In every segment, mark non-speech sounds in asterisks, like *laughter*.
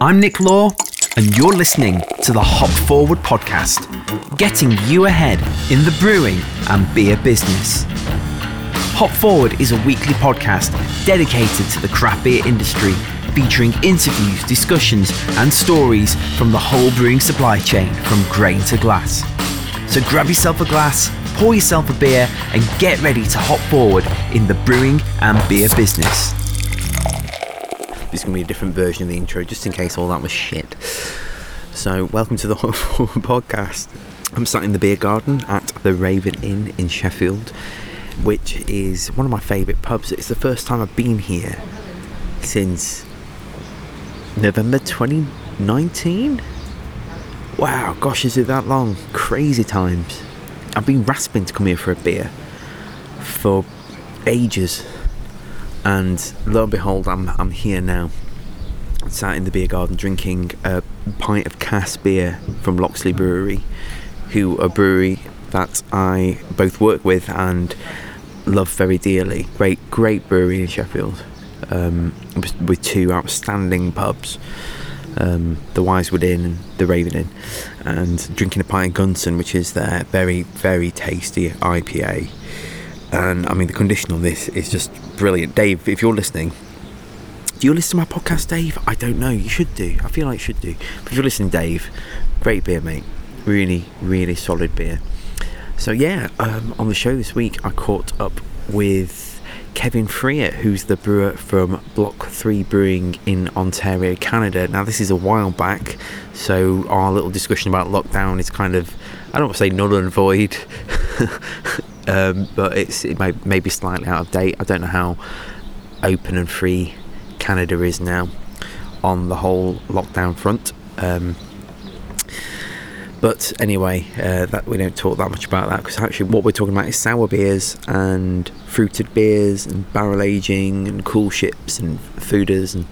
I'm Nick Law, and you're listening to the Hop Forward podcast, getting you ahead in the brewing and beer business. Hop Forward is a weekly podcast dedicated to the craft beer industry, featuring interviews, discussions, and stories from the whole brewing supply chain from grain to glass. So grab yourself a glass, pour yourself a beer, and get ready to hop forward in the brewing and beer business. Is going to be a different version of the intro, just in case all that was shit. So, welcome to the *laughs* Forward podcast. I'm sat in the beer garden at the Raven Inn in Sheffield, which is one of my favourite pubs. It's the first time I've been here since November 2019. Wow, gosh, is it that long? Crazy times. I've been rasping to come here for a beer for ages, and lo and behold, I'm I'm here now. Sat in the beer garden drinking a pint of Cass beer from Loxley Brewery, who are a brewery that I both work with and love very dearly. Great, great brewery in Sheffield, um, with- two outstanding pubs um, the Wisewood Inn and the Raven Inn, and drinking a pint of Gunson, which is their very, very tasty IPA. And I mean, the condition on this is just brilliant. Dave, if you're listening, do you listen to my podcast, Dave? I don't know. You should do. I feel like you should do. But if you're listening, Dave, great beer, mate. Really, really solid beer. So yeah, um, on the show this week, I caught up with Kevin Freer, who's the brewer from Block Three Brewing in Ontario, Canada. Now this is a while back, so our little discussion about lockdown is kind of, I don't want to say null and void, *laughs* um, but it's it may, may be slightly out of date. I don't know how open and free Canada is now on the whole lockdown front. Um, but anyway, uh, that we don't talk that much about that because actually, what we're talking about is sour beers and fruited beers and barrel aging and coolships and foeders and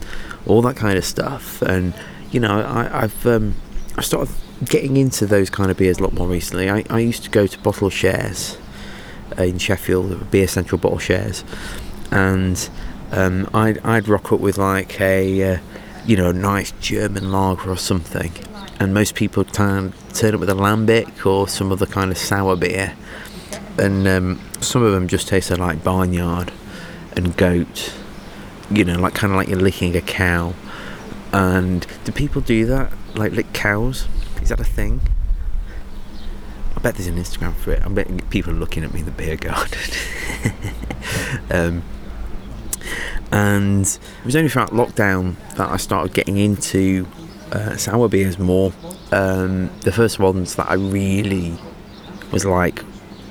all that kind of stuff. And you know, I, I've um, I started getting into those kind of beers a lot more recently. I, I used to go to bottle shares in Sheffield, beer central bottle shares, and um, I'd I'd rock up with like a uh, you know nice German lager or something, and most people turn turn up with a lambic or some other kind of sour beer, and um, some of them just tasted like barnyard and goat, you know, like kind of like you're licking a cow. And do people do that? Like lick cows? Is that a thing? Bet there's an Instagram for it. I bet people are looking at me in the beer garden. *laughs* um, and it was only throughout lockdown that I started getting into uh, sour beers more. Um, the first ones that I really was like,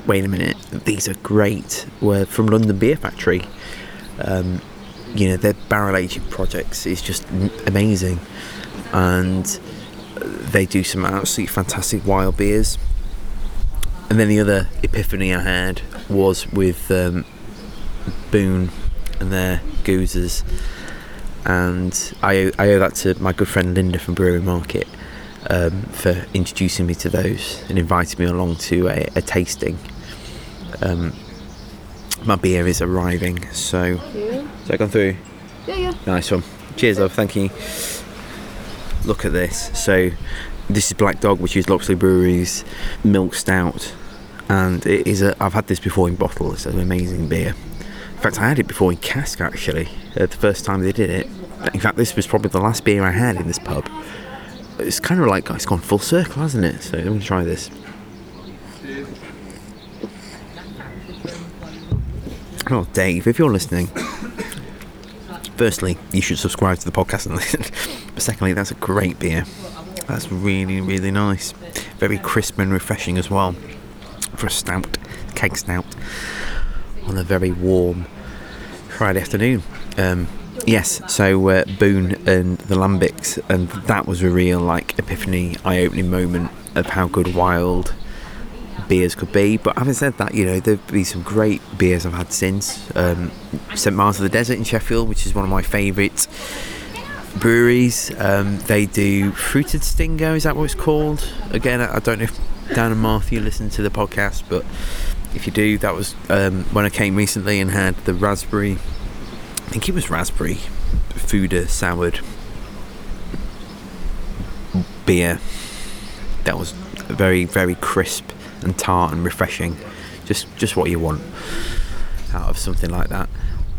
wait a minute, these are great, were from London Beer Factory. Um, you know, their barrel aging projects is just amazing, and they do some absolutely fantastic wild beers. And then the other epiphany I had was with um, Boon and their gueuzes, and I owe, I owe that to my good friend Linda from Brewery Market um, for introducing me to those and inviting me along to a, a tasting. Um, my beer is arriving, so Yeah, so I gone through. yeah, yeah. Nice one. Cheers, love. Thank you. Look at this. So, this is Black Dog, which is Loxley Brewery's milk stout, and it is a. I've had this before in bottle. It's an amazing beer. In fact, I had it before in cask actually. Uh, the first time they did it. In fact, this was probably the last beer I had in this pub. It's kind of like it's gone full circle, hasn't it? So I'm gonna try this. Oh, Dave, if you're listening, firstly, you should subscribe to the podcast and listen. *laughs* But secondly, that's a great beer. That's really, really nice. Very crisp and refreshing as well for a stout, keg stout, on a very warm Friday afternoon. Um, yes, so uh, Boon and the Lambics, and that was a real like epiphany, eye-opening moment of how good wild beers could be. But having said that, you know, there've been some great beers I've had since. Um, St Mars of the Desert in Sheffield, which is one of my favourite breweries. Um, they do fruited stingo. Is that what it's called? Again, I don't know if Dann and Martha listen to the podcast, but if you do, that was um, when I came recently and had the raspberry. I think it was raspberry, foeder soured beer that was very, very crisp and tart and refreshing. Just, just what you want out of something like that.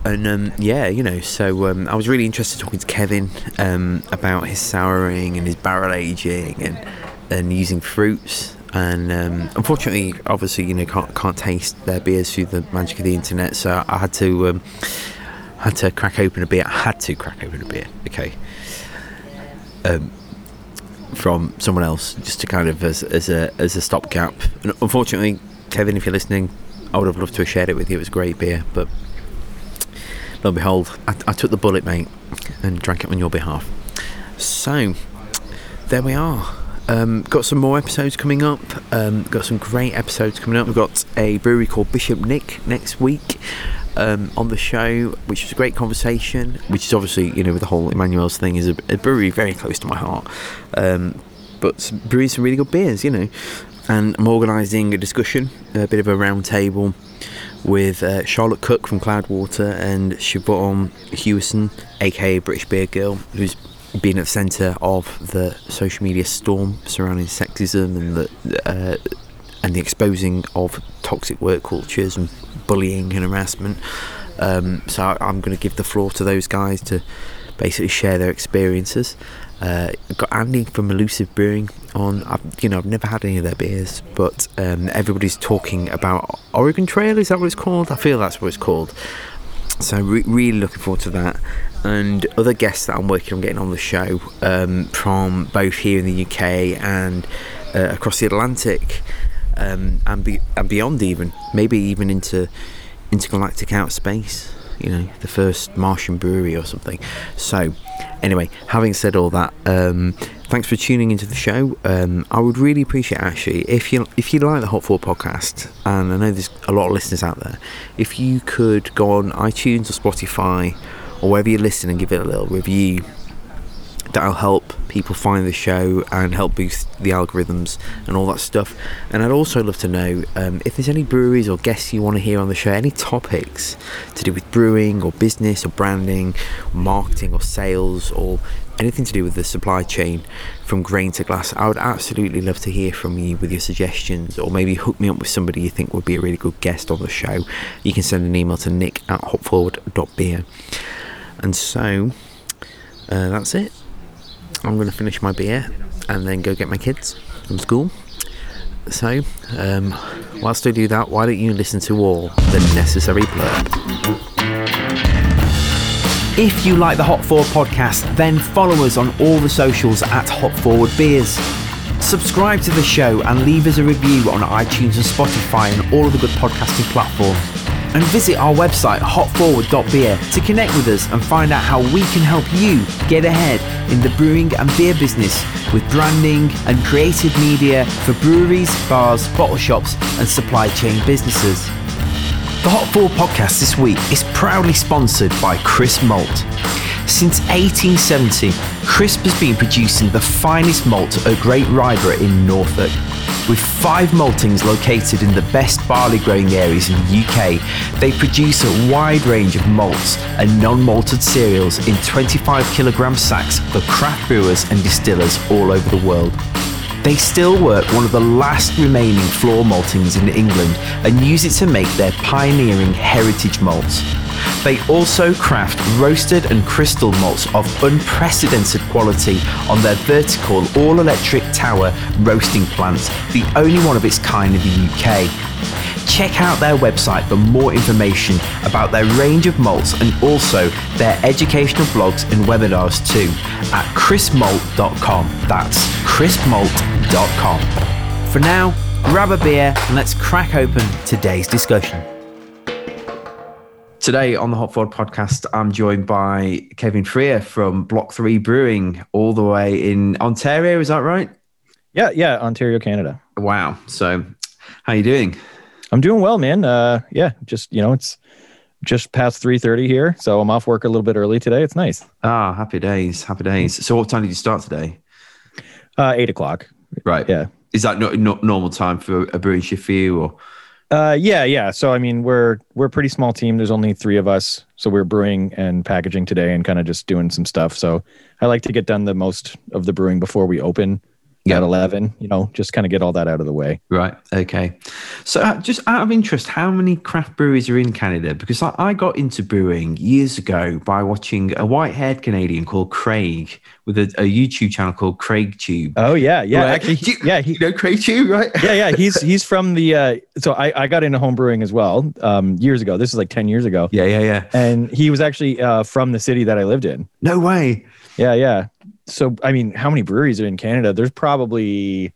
And um, yeah, you know, so um, I was really interested talking to Kevin um, about his souring and his barrel aging and and using fruits. And um, unfortunately, obviously, you know, can't can't taste their beers through the magic of the internet. So I had to um, had to crack open a beer. I had to crack open a beer. Okay. Um, from someone else, just to kind of as, as a as a stopgap. And unfortunately, Kevin, if you're listening, I would have loved to have shared it with you. It was great beer, but lo and behold, I, I took the bullet, mate, and drank it on your behalf. So there we are. Um, got some more episodes coming up. Um, got some great episodes coming up. We've got a brewery called Bishop Nick next week um, on the show, which is a great conversation. Which is obviously, you know, with the whole Emmanuel's thing, is a, a brewery very close to my heart. Um, but brewing some really good beers, you know. And I'm organising a discussion, a bit of a round table with uh, Charlotte Cook from Cloudwater and Siobhan Hewison, aka British Beer Girl, who's been at the centre of the social media storm surrounding sexism and the uh, and the exposing of toxic work cultures and bullying and harassment. Um, so I, I'm going to give the floor to those guys to basically share their experiences. Uh, got Andy from Elusive Brewing on. I've, you know, I've never had any of their beers, but um, everybody's talking about Oregon Trail. Is that what it's called? I feel that's what it's called. So re- really looking forward to that, and other guests that I'm working on getting on the show um, from both here in the UK and uh, across the Atlantic, um, and be- and beyond even, maybe even into intergalactic outer space. You know, the first Martian brewery or something. So, anyway, having said all that, um, thanks for tuning into the show. Um, I would really appreciate actually if you if you like the Hop Forward podcast, and I know there's a lot of listeners out there, if you could go on iTunes or Spotify or wherever you listen and give it a little review. That'll help people find the show and help boost the algorithms and all that stuff. And I'd also love to know um, if there's any breweries or guests you want to hear on the show, any topics to do with brewing or business or branding, marketing or sales or anything to do with the supply chain from grain to glass. I would absolutely love to hear from you with your suggestions or maybe hook me up with somebody you think would be a really good guest on the show. You can send an email to nick at hopforward.beer. And so uh, that's it. I'm going to finish my beer and then go get my kids from school. So, um, whilst I do that, why don't you listen to all the necessary blurb? If you like the Hop Forward podcast, then follow us on all the socials at Hop Forward Beers. Subscribe to the show and leave us a review on iTunes and Spotify and all of the good podcasting platforms. And visit our website hopforward.beer to connect with us and find out how we can help you get ahead in the brewing and beer business with branding and creative media for breweries, bars, bottle shops, and supply chain businesses. The Hop Forward podcast this week is proudly sponsored by Crisp Malt. Since 1870, Crisp has been producing the finest malt at Great Ryburgh in Norfolk. With five maltings located in the best barley growing areas in the UK, they produce a wide range of malts and non malted cereals in 25 kilogram sacks for craft brewers and distillers all over the world. They still work one of the last remaining floor maltings in England and use it to make their pioneering heritage malts. They also craft roasted and crystal malts of unprecedented quality on their vertical all electric tower roasting plant, the only one of its kind in the UK. Check out their website for more information about their range of malts and also their educational blogs and webinars too at crispmalt.com. That's crispmalt.com. For now, grab a beer and let's crack open today's discussion. Today on the Hop Forward podcast, I'm joined by Kevin Freer from Block 3 Brewing, all the way in Ontario. Is that right? Yeah, yeah, Ontario, Canada. Wow. So, how are you doing? I'm doing well, man. Uh, yeah, just you know, it's just past three thirty here, so I'm off work a little bit early today. It's nice. Ah, happy days, happy days. So, what time did you start today? Uh, eight o'clock. Right. Yeah. Is that not, not normal time for a brewing shift for you, or? Uh, yeah, yeah. So I mean, we're we're a pretty small team. There's only three of us, so we're brewing and packaging today, and kind of just doing some stuff. So I like to get done the most of the brewing before we open at 11, you know, just kind of get all that out of the way. Right. Okay. So, uh, just out of interest, how many craft breweries are in Canada? Because I, I got into brewing years ago by watching a white haired Canadian called Craig with a, a, YouTube channel called Craig Tube. Oh, yeah. Yeah. Right. Actually, you, yeah. He, you know Craig Tube, right? *laughs* yeah. Yeah. He's he's from the, uh, so I, I got into home brewing as well um, years ago. This is like 10 years ago. Yeah. Yeah. Yeah. And he was actually uh, from the city that I lived in. No way. Yeah. Yeah so I mean, how many breweries are in Canada? There's probably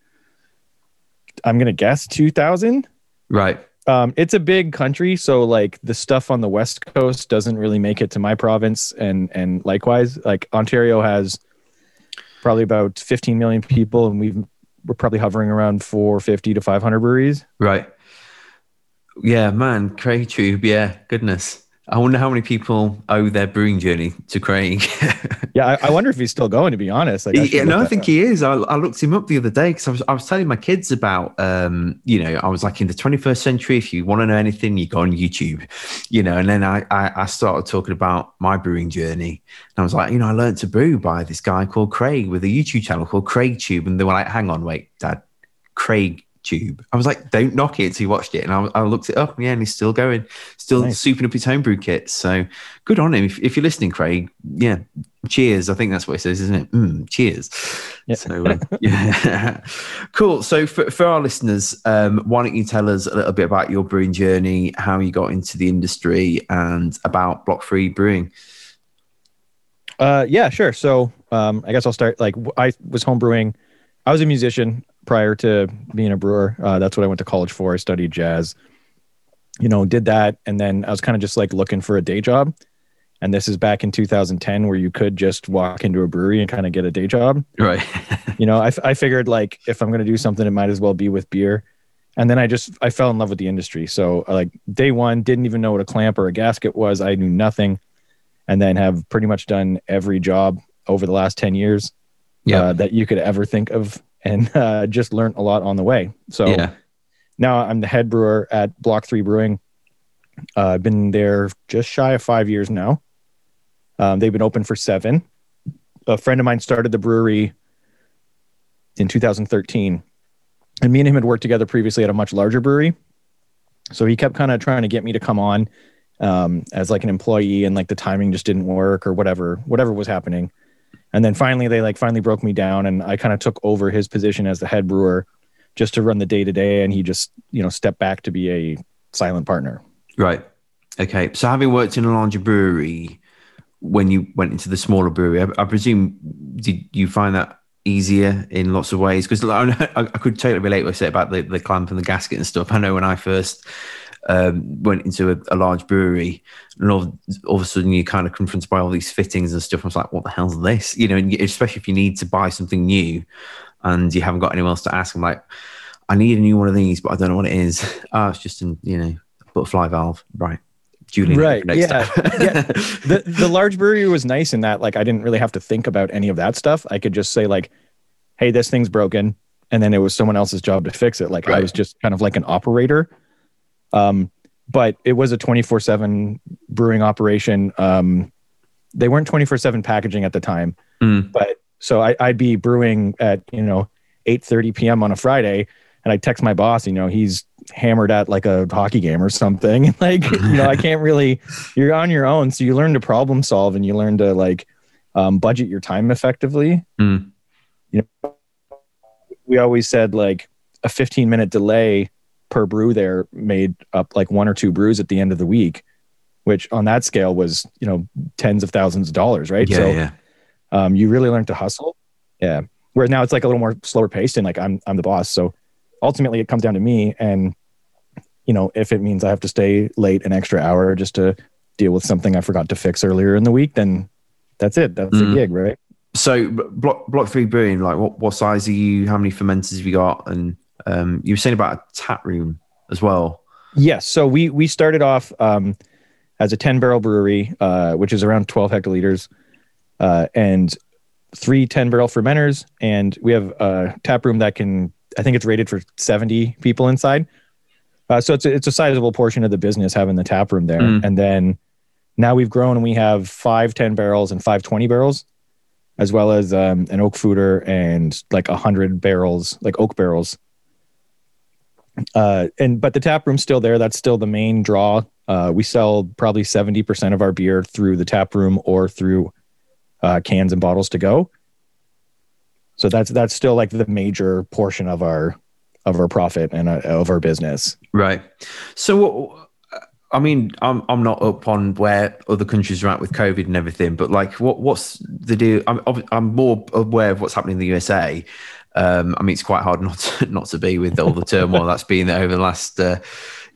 I'm gonna guess two thousand. Right. Um, it's a big country, so like the stuff on the west coast doesn't really make it to my province, and and likewise, like Ontario has probably about 15 million people, and we've we're probably hovering around 450 to 500 breweries. Right. Yeah, man, Craig Tube. Yeah, goodness. I wonder how many people owe their brewing journey to Craig. *laughs* yeah, I, I, wonder if he's still going. To be honest, like, I yeah, no, I think up. he is. I, I, looked him up the other day because I was I was telling my kids about, um, you know, I was like in the 21st century. If you want to know anything, you go on YouTube, you know. And then I, I I started talking about my brewing journey, and I was like, you know, I learned to brew by this guy called Craig with a YouTube channel called Craig Tube, and they were like, hang on, wait, Dad, Craig tube. I was like, don't knock it. So he watched it and I, I looked it up. Yeah, and he's still going, still nice. souping up his homebrew kits. So good on him. If, if, you're listening, Craig, yeah, cheers. I think that's what it says, isn't it? Mm, cheers. Yep. So, uh, *laughs* yeah. cool. So for, for our listeners, um, why don't you tell us a little bit about your brewing journey, how you got into the industry and about Block Three Brewing? Uh, yeah, sure. So um, I guess I'll start like I was homebrewing. I was a musician prior to being a brewer. Uh, that's what I went to college for. I studied jazz, you know, did that. And then I was kind of just like looking for a day job. And this is back in 2010 where you could just walk into a brewery and kind of get a day job. Right. *laughs* you know, I, I figured like if I'm going to do something, it might as well be with beer. And then I just, I fell in love with the industry. So like day one, didn't even know what a clamp or a gasket was. I knew nothing. And then have pretty much done every job over the last 10 years yep. uh, that you could ever think of and uh, just learned a lot on the way. So yeah. now I'm the head brewer at Block Three Brewing. Uh, I've been there just shy of five years now. Um, they've been open for seven. A friend of mine started the brewery in 2013, and me and him had worked together previously at a much larger brewery. So he kept kind of trying to get me to come on um, as like an employee, and like the timing just didn't work or whatever, whatever was happening. And then finally, they like finally broke me down, and I kind of took over his position as the head brewer, just to run the day to day. And he just you know stepped back to be a silent partner. Right. Okay. So having worked in a larger brewery, when you went into the smaller brewery, I, I presume did you find that easier in lots of ways? Because I, I, could totally relate what I said about the, the clamp and the gasket and stuff. I know when I first um, went into a, a, large brewery, and all, all of a sudden you're kind of confronted by all these fittings and stuff. I was like, what the hell's this? You know, and especially if you need to buy something new and you haven't got anyone else to ask. I'm like, I need a new one of these, but I don't know what it is. *laughs* Oh, it's just an, you know, butterfly valve. Right. Julian, right. yeah. *laughs* yeah. The, the large brewery was nice in that, like, I didn't really have to think about any of that stuff. I could just say, like, hey, this thing's broken. And then it was someone else's job to fix it. Like, right. I was just kind of like an operator um, but it was a 24 7 brewing operation. Um, they weren't 24 7 packaging at the time. Mm. But so I, would be brewing at, you know, 8 30 p.m. on a Friday. And I text my boss, you know, he's hammered at like a hockey game or something. *laughs* like, you know, I can't really, you're on your own. So you learn to problem solve and you learn to like um, budget your time effectively. Mm. You know, we always said like a 15 minute delay per brew there made up like one or two brews at the end of the week, which on that scale was, you know, tens of thousands of dollars, right? Yeah, so yeah. Um, you really learn to hustle. Yeah. Whereas now it's like a little more slower paced and like I'm I'm the boss. So ultimately it comes down to me. And, you know, if it means I have to stay late an extra hour just to deal with something I forgot to fix earlier in the week, then that's it. That's mm. the gig, right? So block block three brewing, like what, what size are you? How many fermenters have you got? And um, you were saying about a tap room as well. Yes. So we we started off um, as a 10 barrel brewery, uh, which is around 12 hectoliters, uh, and three 10 barrel fermenters. And we have a tap room that can, I think it's rated for 70 people inside. Uh, so it's a, it's a sizable portion of the business having the tap room there. Mm. And then now we've grown and we have five 10 barrels and five 20 barrels. as well as um, an oak foeder and like a hundred barrels, like oak barrels. Uh, and but the tap room's still there. That's still the main draw. Uh, we sell probably seventy percent of our beer through the tap room or through uh, cans and bottles to go. So that's that's still like the major portion of our of our profit and uh, of our business. Right. So, I mean, I'm I'm not up on where other countries are at with COVID and everything, but like, what what's the deal? I'm I'm more aware of what's happening in the USA. Um, I mean, it's quite hard *laughs* not to, not to be with all the turmoil that's been there over the last, uh,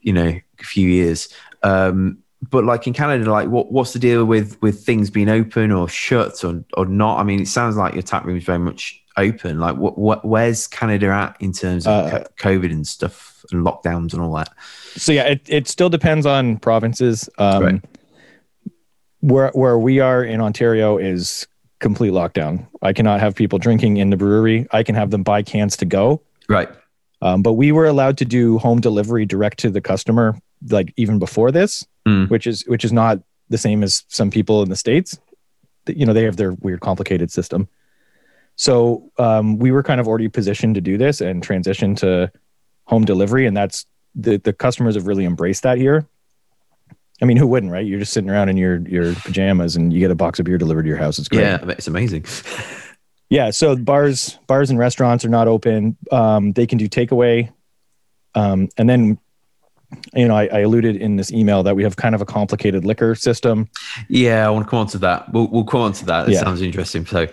you know, few years. Um, but like in Canada, like what what's the deal with with things being open or shut or or not? I mean, it sounds like your tap room is very much open. Like what what where's Canada at in terms of uh, COVID and stuff and lockdowns and all that? So yeah, it it still depends on provinces. Um, right. Where where we are in Ontario is complete lockdown. I cannot have people drinking in the brewery. I can have them buy cans to go. Right. Um, but we were allowed to do home delivery direct to the customer, like even before this mm. which is which is not the same as some people in the states. You know, they have their weird, complicated system. So um, we were kind of already positioned to do this and transition to home delivery, and that's the the customers have really embraced that here. I mean, who wouldn't, right? You're just sitting around in your your pajamas and you get a box of beer delivered to your house. It's great. Yeah, it's amazing. *laughs* yeah, so bars bars and restaurants are not open. Um, they can do takeaway, um, and then you know, I, I, alluded in this email that we have kind of a complicated liquor system. Yeah, I want to come on to that. We'll, we'll come on to that. It yeah. sounds interesting. So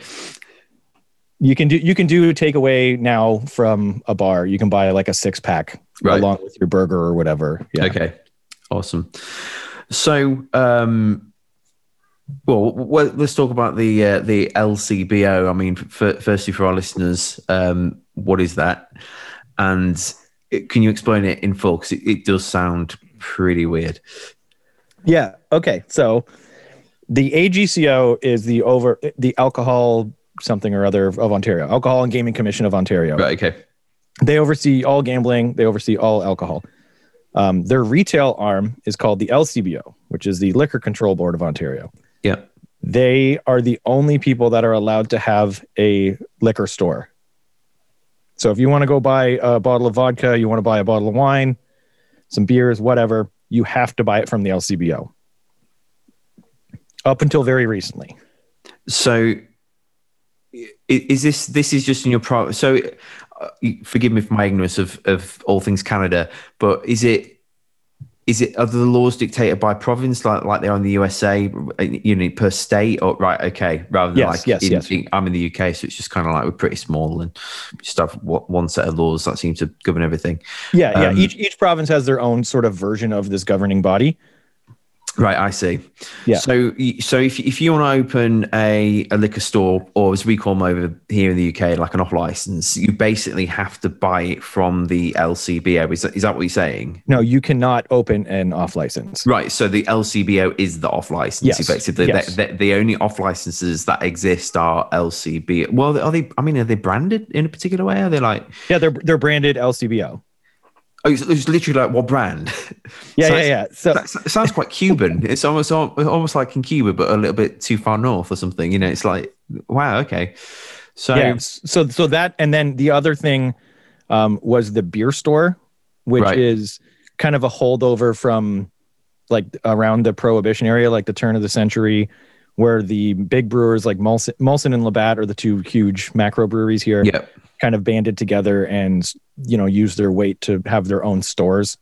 you can do you can do takeaway now from a bar. You can buy like a six pack right. along with your burger or whatever. Yeah. Okay. Awesome. So, um, well, well, let's talk about the uh, the LCBO. I mean, for, firstly, for our listeners, um, what is that? And can you explain it in full? Because it, it does sound pretty weird. Yeah. Okay. So the AGCO is the over the alcohol something or other of, of Ontario, Alcohol and Gaming Commission of Ontario. Right. Okay. They oversee all gambling. They oversee all alcohol. Um, their retail arm is called the LCBO, which is the Liquor Control Board of Ontario. Yeah. They are the only people that are allowed to have a liquor store so if you want to go buy a bottle of vodka, you want to buy a bottle of wine, some beers, whatever, you have to buy it from the LCBO. Up until very recently. So is this this is just in your pro so forgive me for my ignorance of of all things Canada, but is it is it are the laws dictated by province like like they are in the USA, you know, per state or right? Okay, rather than yes, like yes, in, yes. In, I'm in the UK, so it's just kind of like we're pretty small and just have one set of laws that seem to govern everything. Yeah, um, yeah. Each each province has their own sort of version of this governing body. Right, I see. Yeah. So, so if if you want to open a, a liquor store, or as we call them over here in the UK, like an off license, you basically have to buy it from the LCBO. Is that, is that what you're saying? No, you cannot open an off license. Right. So the LCBO is the off license. Yes. Effectively, yes. The, the, the, only off licenses that exist are LCBO. Well, are they? I mean, are they branded in a particular way? Are they like? Yeah, they're they're branded LCBO. Oh, it's, literally like what brand? *laughs* Yeah, so yeah, yeah. So it sounds quite Cuban. *laughs* it's almost almost like in Cuba, but a little bit too far north or something. You know, it's like wow, okay. So yeah, so so that and then the other thing um, was the beer store, which right. is kind of a holdover from like around the prohibition area, like the turn of the century, where the big brewers like Molson, Molson and Labatt are the two huge macro breweries here. Yep kind of banded together and you know use their weight to have their own stores.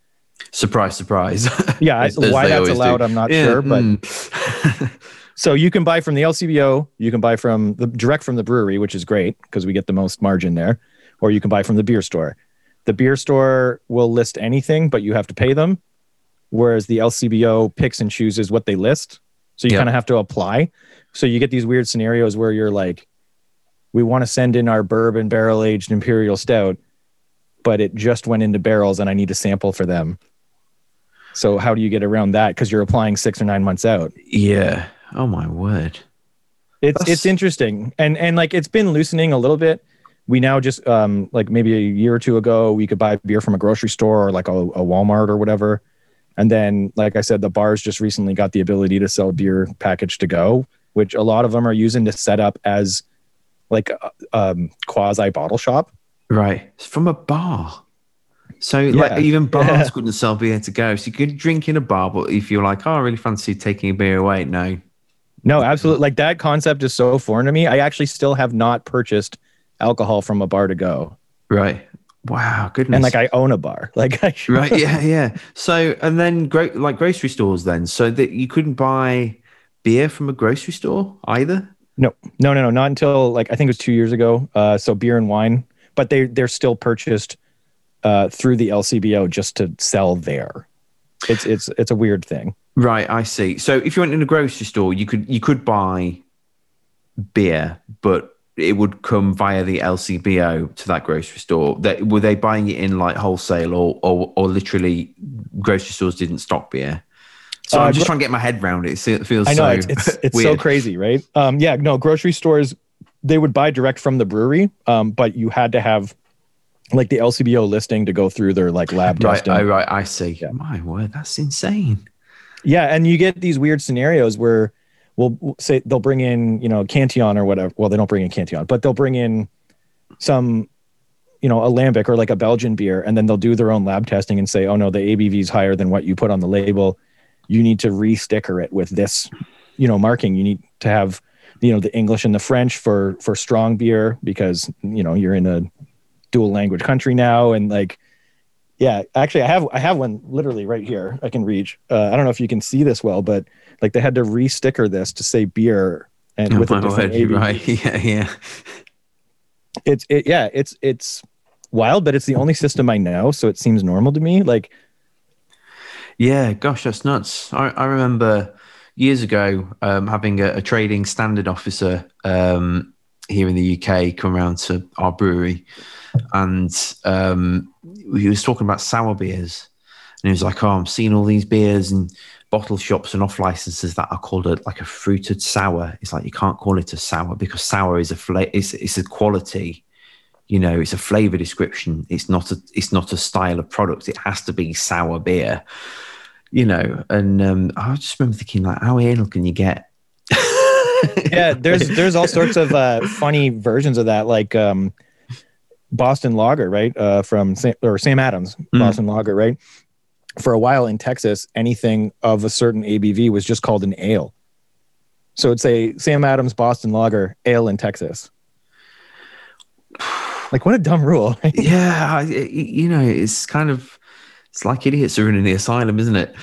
Surprise, surprise. *laughs* Yeah, as, why as that's allowed, do. I'm not yeah. sure, but mm. *laughs* so you can buy from the LCBO, you can buy from the direct from the brewery, which is great because we get the most margin there, or you can buy from the beer store. The beer store will list anything, but you have to pay them, whereas the LCBO picks and chooses what they list. So you yep. kind of have to apply. So you get these weird scenarios where you're like, we want to send in our bourbon barrel aged imperial stout, but it just went into barrels and I need a sample for them. So how do you get around that? Because you're applying six or nine months out. Yeah. Oh my word. It's That's... it's interesting. And and like it's been loosening a little bit. We now just um like maybe a year or two ago we could buy beer from a grocery store or like a, a Walmart or whatever. And then, like I said, the bars just recently got the ability to sell beer package to go, which a lot of them are using to set up as like uh, um, quasi bottle shop. Right. It's from a bar. So Yeah. like even *laughs* bars Yeah. couldn't sell beer to go. So you could drink in a bar, but if you're like, oh, I really fancy taking a beer away, no. No, absolutely. Like that concept is so foreign to me. I actually still have not purchased alcohol from a bar to go, Right. Wow. Goodness. and like I own a bar. *laughs* Like I *laughs* right. Yeah. Yeah. So and then gro- like grocery stores then, so that you couldn't buy beer from a grocery store either. No, no, no, no, not until like I think it was two years ago. Uh, so beer and wine, but they they're still purchased uh, through the LCBO just to sell there. It's it's it's a weird thing. Right, I see. So if you went in a grocery store, you could you could buy beer, but it would come via the LCBO to that grocery store. That were they buying it in like wholesale or or, or literally grocery stores didn't stock beer? So Uh, I'm just gro- trying to get my head around it. It feels I know so it's it's, it's so crazy, right? Um, yeah, no, grocery stores they would buy direct from the brewery, um, but you had to have like the LCBO listing to go through their like lab Right, testing. oh, right, I see. Yeah. My word, that's insane. Yeah, and you get these weird scenarios where we'll we'll say they'll bring in, you know, Cantillon or whatever. Well, they don't bring in Cantillon, but they'll bring in some, you know, a lambic or like a Belgian beer, and then they'll do their own lab testing and say, oh no, the ABV is higher than what you put on the label. You need to re-sticker it with this, you know, marking. You need to have, you know, the English and the French for for strong beer because you know you're in a dual language country now, and like yeah, actually, I have I have one literally right here. I can reach. Uh, I don't know if you can see this well, but like they had to re-sticker this to say beer and Oh, with a different word, right, *laughs* yeah, yeah. It's it, yeah, it's it's wild, but it's the only system I know, so it seems normal to me. Like Yeah, gosh, that's nuts. I, I remember years ago um, having a, a trading standard officer um, here in the UK come around to our brewery, and um, he was talking about sour beers, and he was like, "Oh, I'm seeing all these beers and bottle shops and off licenses that are called a, like a fruited sour." It's like you can't call it a sour because sour is a fla- it's, it's a quality you know it's a flavor description it's not a it's not a style of product it has to be sour beer you know and um i just remember thinking like how anal can you get *laughs* yeah, there's there's all sorts of uh, funny versions of that, like um, Boston Lager, right? Uh, from Sam, or Sam Adams, Boston Lager, right? For a while in Texas, anything of a certain ABV was just called an ale. So it's a Sam Adams Boston Lager ale in Texas. *sighs* *sighs* *sighs* Like what a dumb rule. *laughs* yeah I, it- you know it's kind of it's like idiots are in the asylum isn't it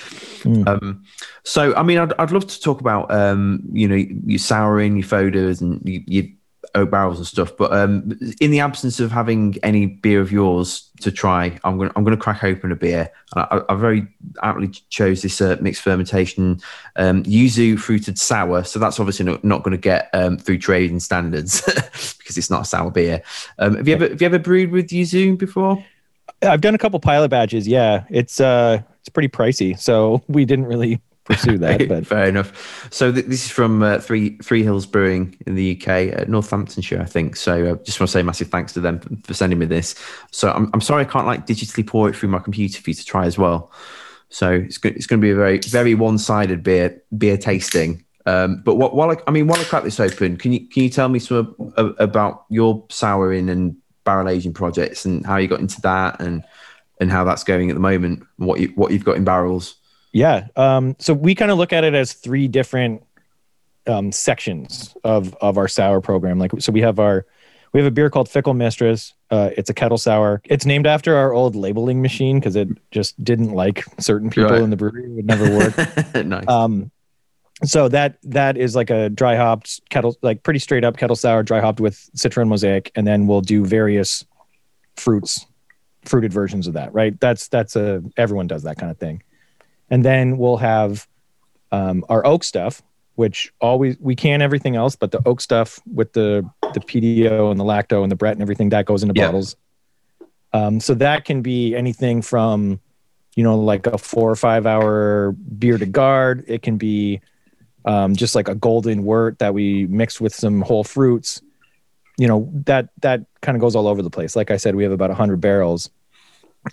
Mm. um so i mean I'd, I'd love to talk about um you know your souring your foeders and your, your oak barrels and stuff but um in the absence of having any beer of yours to try i'm gonna i'm gonna crack open a beer. I, I very aptly chose this uh, mixed fermentation um yuzu fruited sour. So that's obviously not, not going to get um through trading standards *laughs* because it's not a sour beer. Um have you ever have you ever brewed with yuzu before? I've done a couple pilot batches. Yeah, it's uh, it's pretty pricey, so *laughs* we didn't really pursue that. *laughs* But Fair enough. So th- this is from uh, Three Three Hills Brewing in the UK, uh, Northamptonshire, I think. So uh, just want to say massive thanks to them for, for sending me this. So I'm, I'm sorry I can't like digitally pour it through my computer for you to try as well. So it's go- it's going to be a very very one sided beer beer tasting. Um, but what, while I, I mean while I crack this open, can you can you tell me some ab- about your souring and barrel aging projects and how you got into that and and how that's going at the moment and what you what you've got in barrels? Yeah. Um, so we kind of look at it as three different um, sections of of our sour program. Like, so we have our we have a beer called Fickle Mistress. Uh, it's a kettle sour. It's named after our old labeling machine because it just didn't like certain people Right. in the brewery. It would never work. *laughs* nice. um, so that that is like a dry hopped kettle, like pretty straight up kettle sour, dry hopped with Citra mosaic, and then we'll do various fruits, fruited versions of that. Right? That's that's a everyone does that kind of thing, and then we'll have um, our oak stuff, which always we can everything else, but the oak stuff with the the pedio and the lacto and the Brett and everything that goes into Yeah. bottles. Um, so that can be anything from, you know, like a four or five hour bière de garde. It can be um, just like a golden wort that we mix with some whole fruits. You know that that kind of goes all over the place. Like I said, we have about hundred barrels,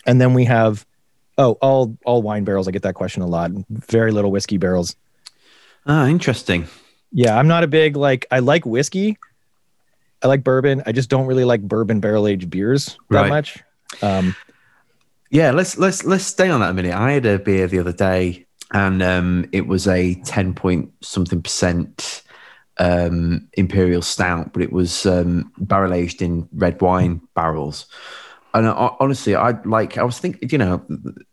and then we have oh all all wine barrels. I get that question a lot. Very little whiskey barrels. ah, interesting. Yeah, I'm not a big like I like whiskey, I like bourbon. I just don't really like bourbon barrel aged beers that Right. much. Um, Yeah, let's let's let's stay on that a minute. I had a beer the other day, and um, it was a ten point something percent um, imperial stout, but it was um, barrel aged in red wine barrels. And I, honestly, I like. I was thinking, you know,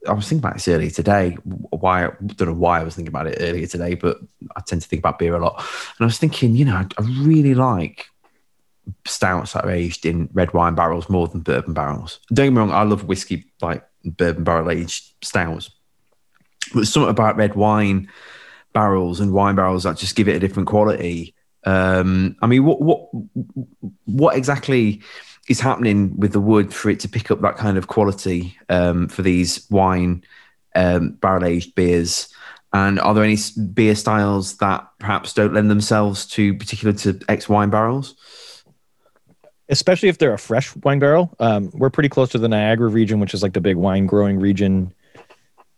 I was thinking about this earlier today. Why I don't know why I was thinking about it earlier today, but I tend to think about beer a lot. And I was thinking, you know, I, I really like stouts that are aged in red wine barrels more than bourbon barrels. Don't get me wrong, I love whiskey like bourbon barrel aged stouts, but something about red wine barrels and wine barrels that just give it a different quality. Um, I mean, what what what exactly is happening with the wood for it to pick up that kind of quality um, for these wine um, barrel aged beers? And are there any beer styles that perhaps don't lend themselves to particular to X wine barrels? especially if they're a fresh wine barrel. Um, we're pretty close to the Niagara region, which is like the big wine growing region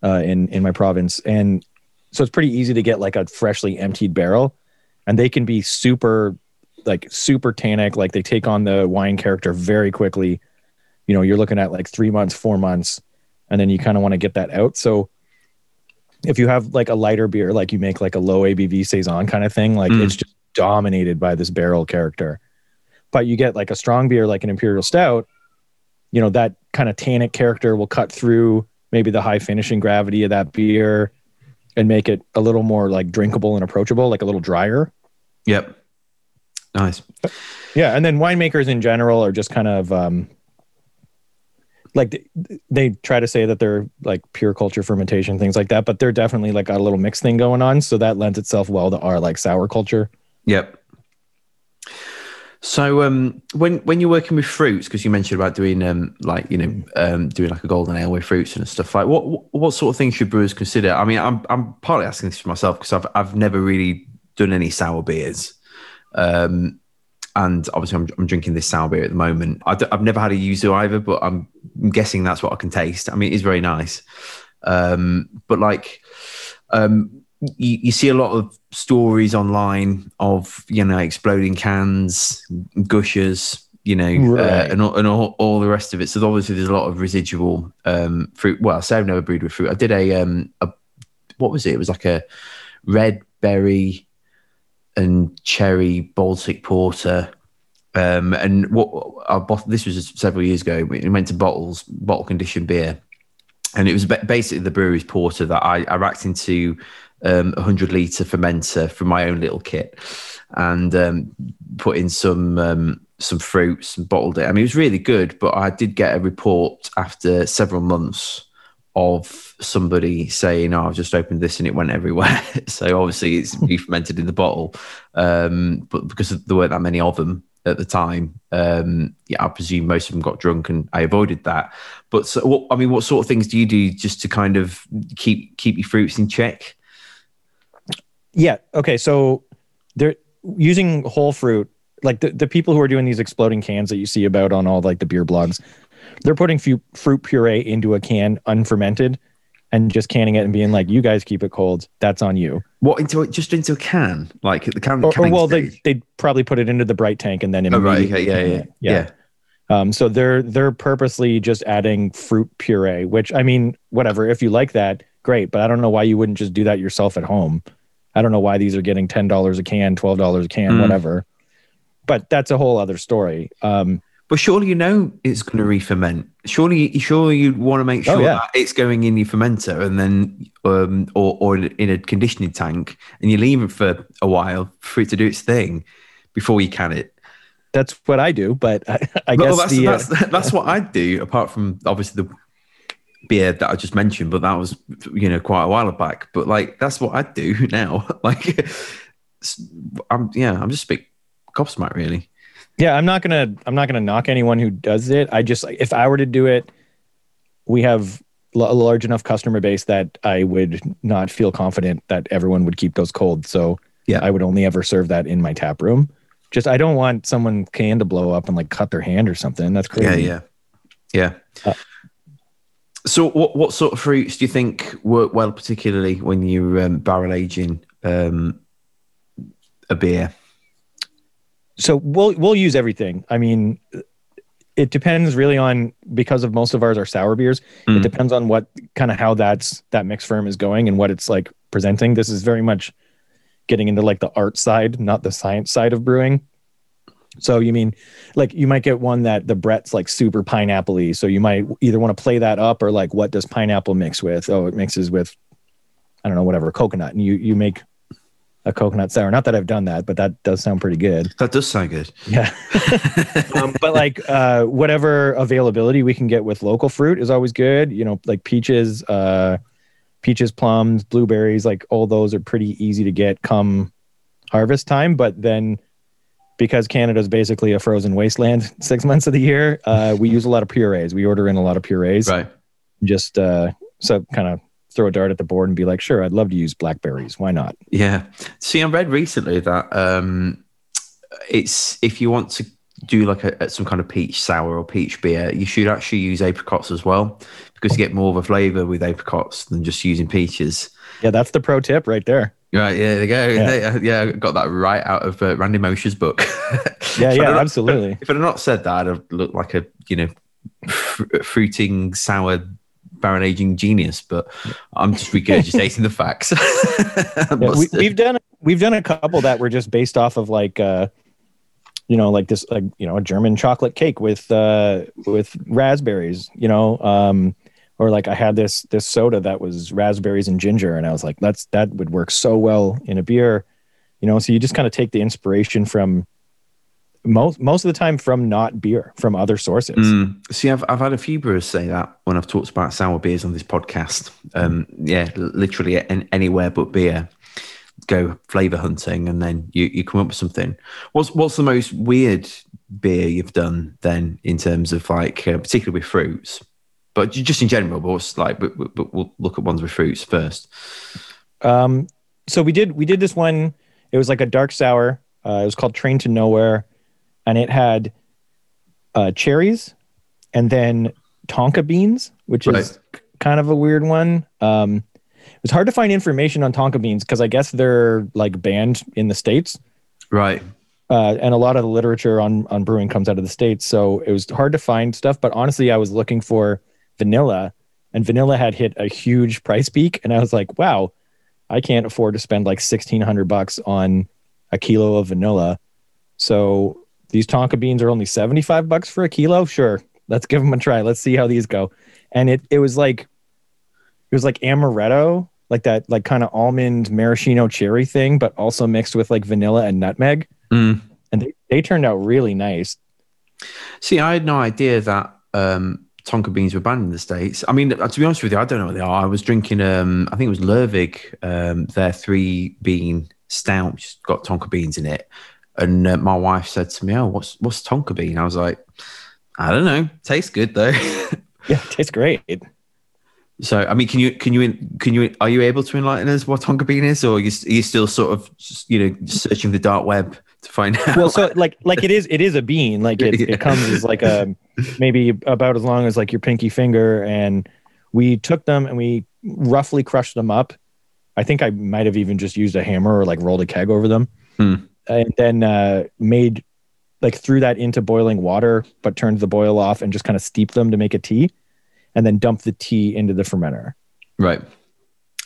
uh, in in my province, and so it's pretty easy to get like a freshly emptied barrel, and they can be super like super tannic. Like they take on the wine character very quickly. You know, you're looking at like three months, four months, and then you kind of want to get that out. So if you have like a lighter beer, like you make like a low ABV saison kind of thing, like Mm. it's just dominated by this barrel character but you get like a strong beer like an imperial stout you know that kind of tannic character will cut through maybe the high finishing gravity of that beer and make it a little more like drinkable and approachable like a little drier Yep. Nice. yeah and then winemakers in general are just kind of um like they, they try to say that they're like pure culture fermentation things like that but they're definitely like got a little mix thing going on so that lends itself well to our like sour culture Yep. So um, when when you're working with fruits, because you mentioned about doing um, like you know um, doing like a golden ale with fruits and stuff like what what- what sort of things should brewers consider? I mean, I'm I'm partly asking this for myself because I've I've never really done any sour beers, um, and obviously I'm, I'm drinking this sour beer at the moment. I have never had a yuzu either, but I'm guessing that's what I can taste. I mean, it is very nice, um, but like. Um, you, you see a lot of stories online of you know exploding cans, gushers, you know, uh, and, all, and all, all the rest of it. So obviously there's a lot of residual um, fruit. Well, I say I've never brewed with fruit. I did a um, a what was it? It was like a red berry and cherry Baltic porter. Um, and what our bot- this was several years ago. We went to bottles, bottle conditioned beer, and it was basically the brewery's porter that I, I racked into um, a hundred liter fermenter from my own little kit, and um, put in some um, some fruits and bottled it. I mean, it was really good, but I did get a report after several months of somebody saying, "Oh, I've just opened this and it went everywhere." *laughs* so obviously, it's re-fermented in the bottle, um, but because there weren't that many of them at the time, um, yeah, I presume most of them got drunk, and I avoided that. But so, what, I mean, what sort of things do you do just to kind of keep keep your fruits in check? Yeah. Okay. So they're using whole fruit. Like the, the people who are doing these exploding cans that you see about on all like the beer blogs, they're putting fu- fruit puree into a can unfermented and just canning it and being like, you guys keep it cold. That's on you. What into? Just into a can, like the can. Or, or well, they they'd probably put it into the bright tank and then Oh, right. Okay. Yeah. can Yeah. Yeah. Um, so they're they're purposely just adding fruit puree, which I mean, whatever. If you like that, great. But I don't know why you wouldn't just do that yourself at home. I don't know why these are getting ten dollars a can, twelve dollars a can, Mm. whatever. But that's a whole other story. Um, But surely you know it's going to re-ferment. Surely, surely you want to make Oh, sure yeah. that it's going in your fermenter and then, um, or or in a conditioning tank, and you leave it for a while for it to do its thing before you can it. that's what I do. But I, I Well, guess that's, the, uh, that's that's what I do. Apart from obviously the beer that I just mentioned, but that was you know quite a while back. But like that's what I do *laughs* now. like, I'm yeah, I'm just a bit gobsmacked really. Yeah, I'm not gonna I'm not gonna knock anyone who does it. I just if I were to do it, we have a large enough customer base that I would not feel confident that everyone would keep those cold. So Yeah. I would only ever serve that in my tap room. Just I don't want someone can to blow up and like cut their hand or something. That's crazy. Yeah, yeah, yeah. Uh, so, what what sort of fruits do you think work well, particularly when you're um, barrel aging um, a beer? So we'll we'll use everything. I mean, it depends really on because of most of ours are sour beers. It Mm. depends on what kind of how that's that mix firm is going and what it's like presenting. This is very much getting into like the art side, not the science side of brewing. So you mean like you might get one that the Brett's like super pineapple-y. So you might either want to play that up or like what does pineapple mix with? Oh, it mixes with I don't know, whatever, coconut. And you you make a coconut sour. Not that I've done that, but that does sound pretty good. That does sound good. Yeah. *laughs* um, but like uh, whatever availability we can get with local fruit is always good. You know, like peaches, uh, peaches, plums, blueberries, like all those are pretty easy to get come harvest time. But then because Canada's basically a frozen wasteland *laughs* six months of the year, uh, we use a lot of purees. We order in a lot of purees. Right. Just uh, so kind of throw a dart at the board and be like, sure, I'd love to use blackberries. Why not? Yeah. See, I read recently that um, it's if you want to do like a, some kind of peach sour or peach beer, you should actually use apricots as well because you get more of a flavor with apricots than just using peaches. Yeah, that's the pro tip right there. Right, yeah, there you go. Yeah. Yeah, yeah I got that right out of uh, Randy Mosher's book. Yeah, *laughs* yeah, not- absolutely. If I'd not said that, I'd have looked like a you know fr- fruiting sour barrel aging genius. But I'm just regurgitating the facts. *laughs* *laughs* Yeah, we, we've done we've done a couple that were just based off of like uh you know like this like you know a german chocolate cake with uh with raspberries you know um or like i had this this soda that was raspberries and ginger and i was like that's that would work so well in a beer you know so you just kind of take the inspiration from most most of the time from not beer from other sources Mm. See, I've, I've had a few brewers say that when I've talked about sour beers on this podcast. Um, yeah, literally an, anywhere but beer. Go flavor hunting, and then you, you come up with something. What's what's the most weird beer you've done then in terms of like, uh, particularly with fruits, but just in general? But what's like, but, but we'll look at ones with fruits first. Um, so we did we did this one. It was like a dark sour. Uh, it was called Train to Nowhere, and it had uh, cherries and then tonka beans, which is kind of a weird one. Um, it was hard to find information on tonka beans because I guess they're like banned in the states, Right. uh, and a lot of the literature on on brewing comes out of the states. So it was hard to find stuff. But honestly, I was looking for vanilla, and vanilla had hit a huge price peak, and I was like, wow, I can't afford to spend like sixteen hundred bucks on a kilo of vanilla. So these tonka beans are only seventy five bucks for a kilo. Sure, let's give them a try. Let's see how these go. And it it was like it was like amaretto, like that like kind of almond maraschino cherry thing, but also mixed with like vanilla and nutmeg Mm. and they, they turned out really nice. See, I had no idea that um, Tonka beans were banned in the states. I mean, uh, to be honest with you, I don't know what they are. I was drinking, um, I think it was Lervig, um, their three bean stout, which got Tonka beans in it. And uh, my wife said to me, "Oh, what's what's Tonka bean?" I was like, "I don't know. Tastes good though." *laughs* Yeah, tastes great. so, I mean, can you can you can you are you able to enlighten us what Tonka bean is, or are you, are you still sort of you know searching the dark web to find out? Well, so like like it is it is a bean. Like it, Yeah. it comes as like a *laughs* maybe about as long as like your pinky finger. And we took them and we roughly crushed them up. I think I might have even just used a hammer or like rolled a keg over them. Hmm. And then uh made like threw that into boiling water, but turned the boil off and just kind of steeped them to make a tea, and then dumped the tea into the fermenter. right.